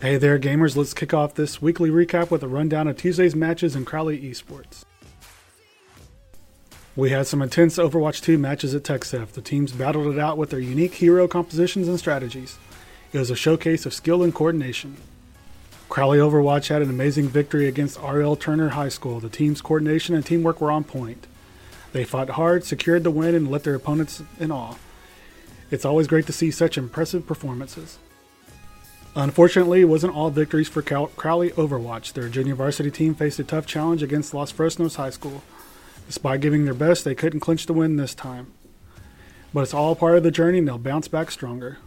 Hey there, gamers. Let's kick off this weekly recap with a rundown of Tuesday's matches in Crowley Esports. We had some intense Overwatch 2 matches at TechSef. The teams battled it out with their unique hero compositions and strategies. It was a showcase of skill and coordination. Crowley Overwatch had an amazing victory against RL Turner High School. The team's coordination and teamwork were on point. They fought hard, secured the win, and let their opponents in awe. It's always great to see such impressive performances. Unfortunately, it wasn't all victories for Crowley Overwatch. Their junior varsity team faced a tough challenge against Los Fresnos High School. Despite giving their best, they couldn't clinch the win this time. But it's all part of the journey and they'll bounce back stronger.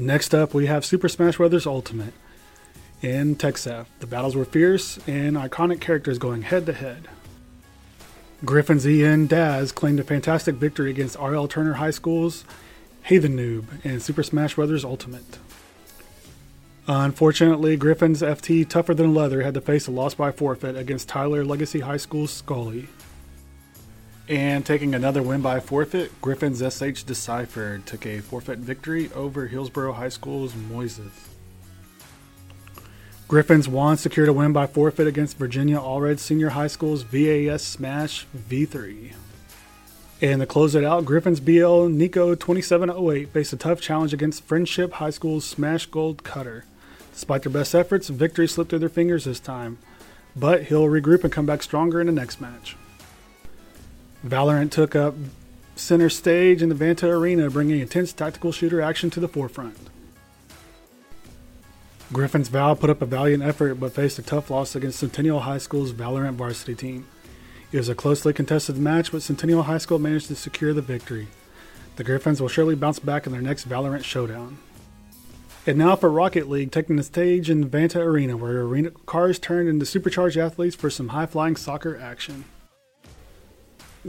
Next up, we have Super Smash Bros. Ultimate in TechSef. The battles were fierce and iconic characters going head to head. Griffin's Ian Daz claimed a fantastic victory against RL Turner High School's Heathen Noob and Super Smash Bros. Ultimate. Unfortunately, Griffin's FT Tougher Than Leather had to face a loss by forfeit against Tyler Legacy High School's Scully. And taking another win by forfeit, Griffin's SH Deciphered took a forfeit victory over Hillsboro High School's Moises. Griffin's Juan secured a win by forfeit against Virginia Allred Senior High School's VAS Smash V3. And to close it out, Griffin's BL Nico 2708 faced a tough challenge against Friendship High School's Smash Gold Cutter. Despite their best efforts, victory slipped through their fingers this time, but he'll regroup and come back stronger in the next match. Valorant took up center stage in the Vanta Arena, bringing intense tactical shooter action to the forefront. Griffin's Val put up a valiant effort but faced a tough loss against Centennial High School's Valorant varsity team. It was a closely contested match, but Centennial High School managed to secure the victory. The Griffins will surely bounce back in their next Valorant showdown. And now for Rocket League, taking the stage in Vanta Arena, where arena cars turned into supercharged athletes for some high flying soccer action.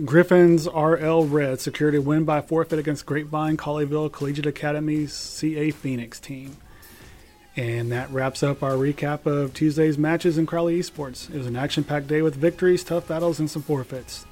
Griffins RL Red secured a win by forfeit against Grapevine Colleyville Collegiate Academy's CA Phoenix team. And that wraps up our recap of Tuesday's matches in Crowley Esports. It was an action packed day with victories, tough battles, and some forfeits.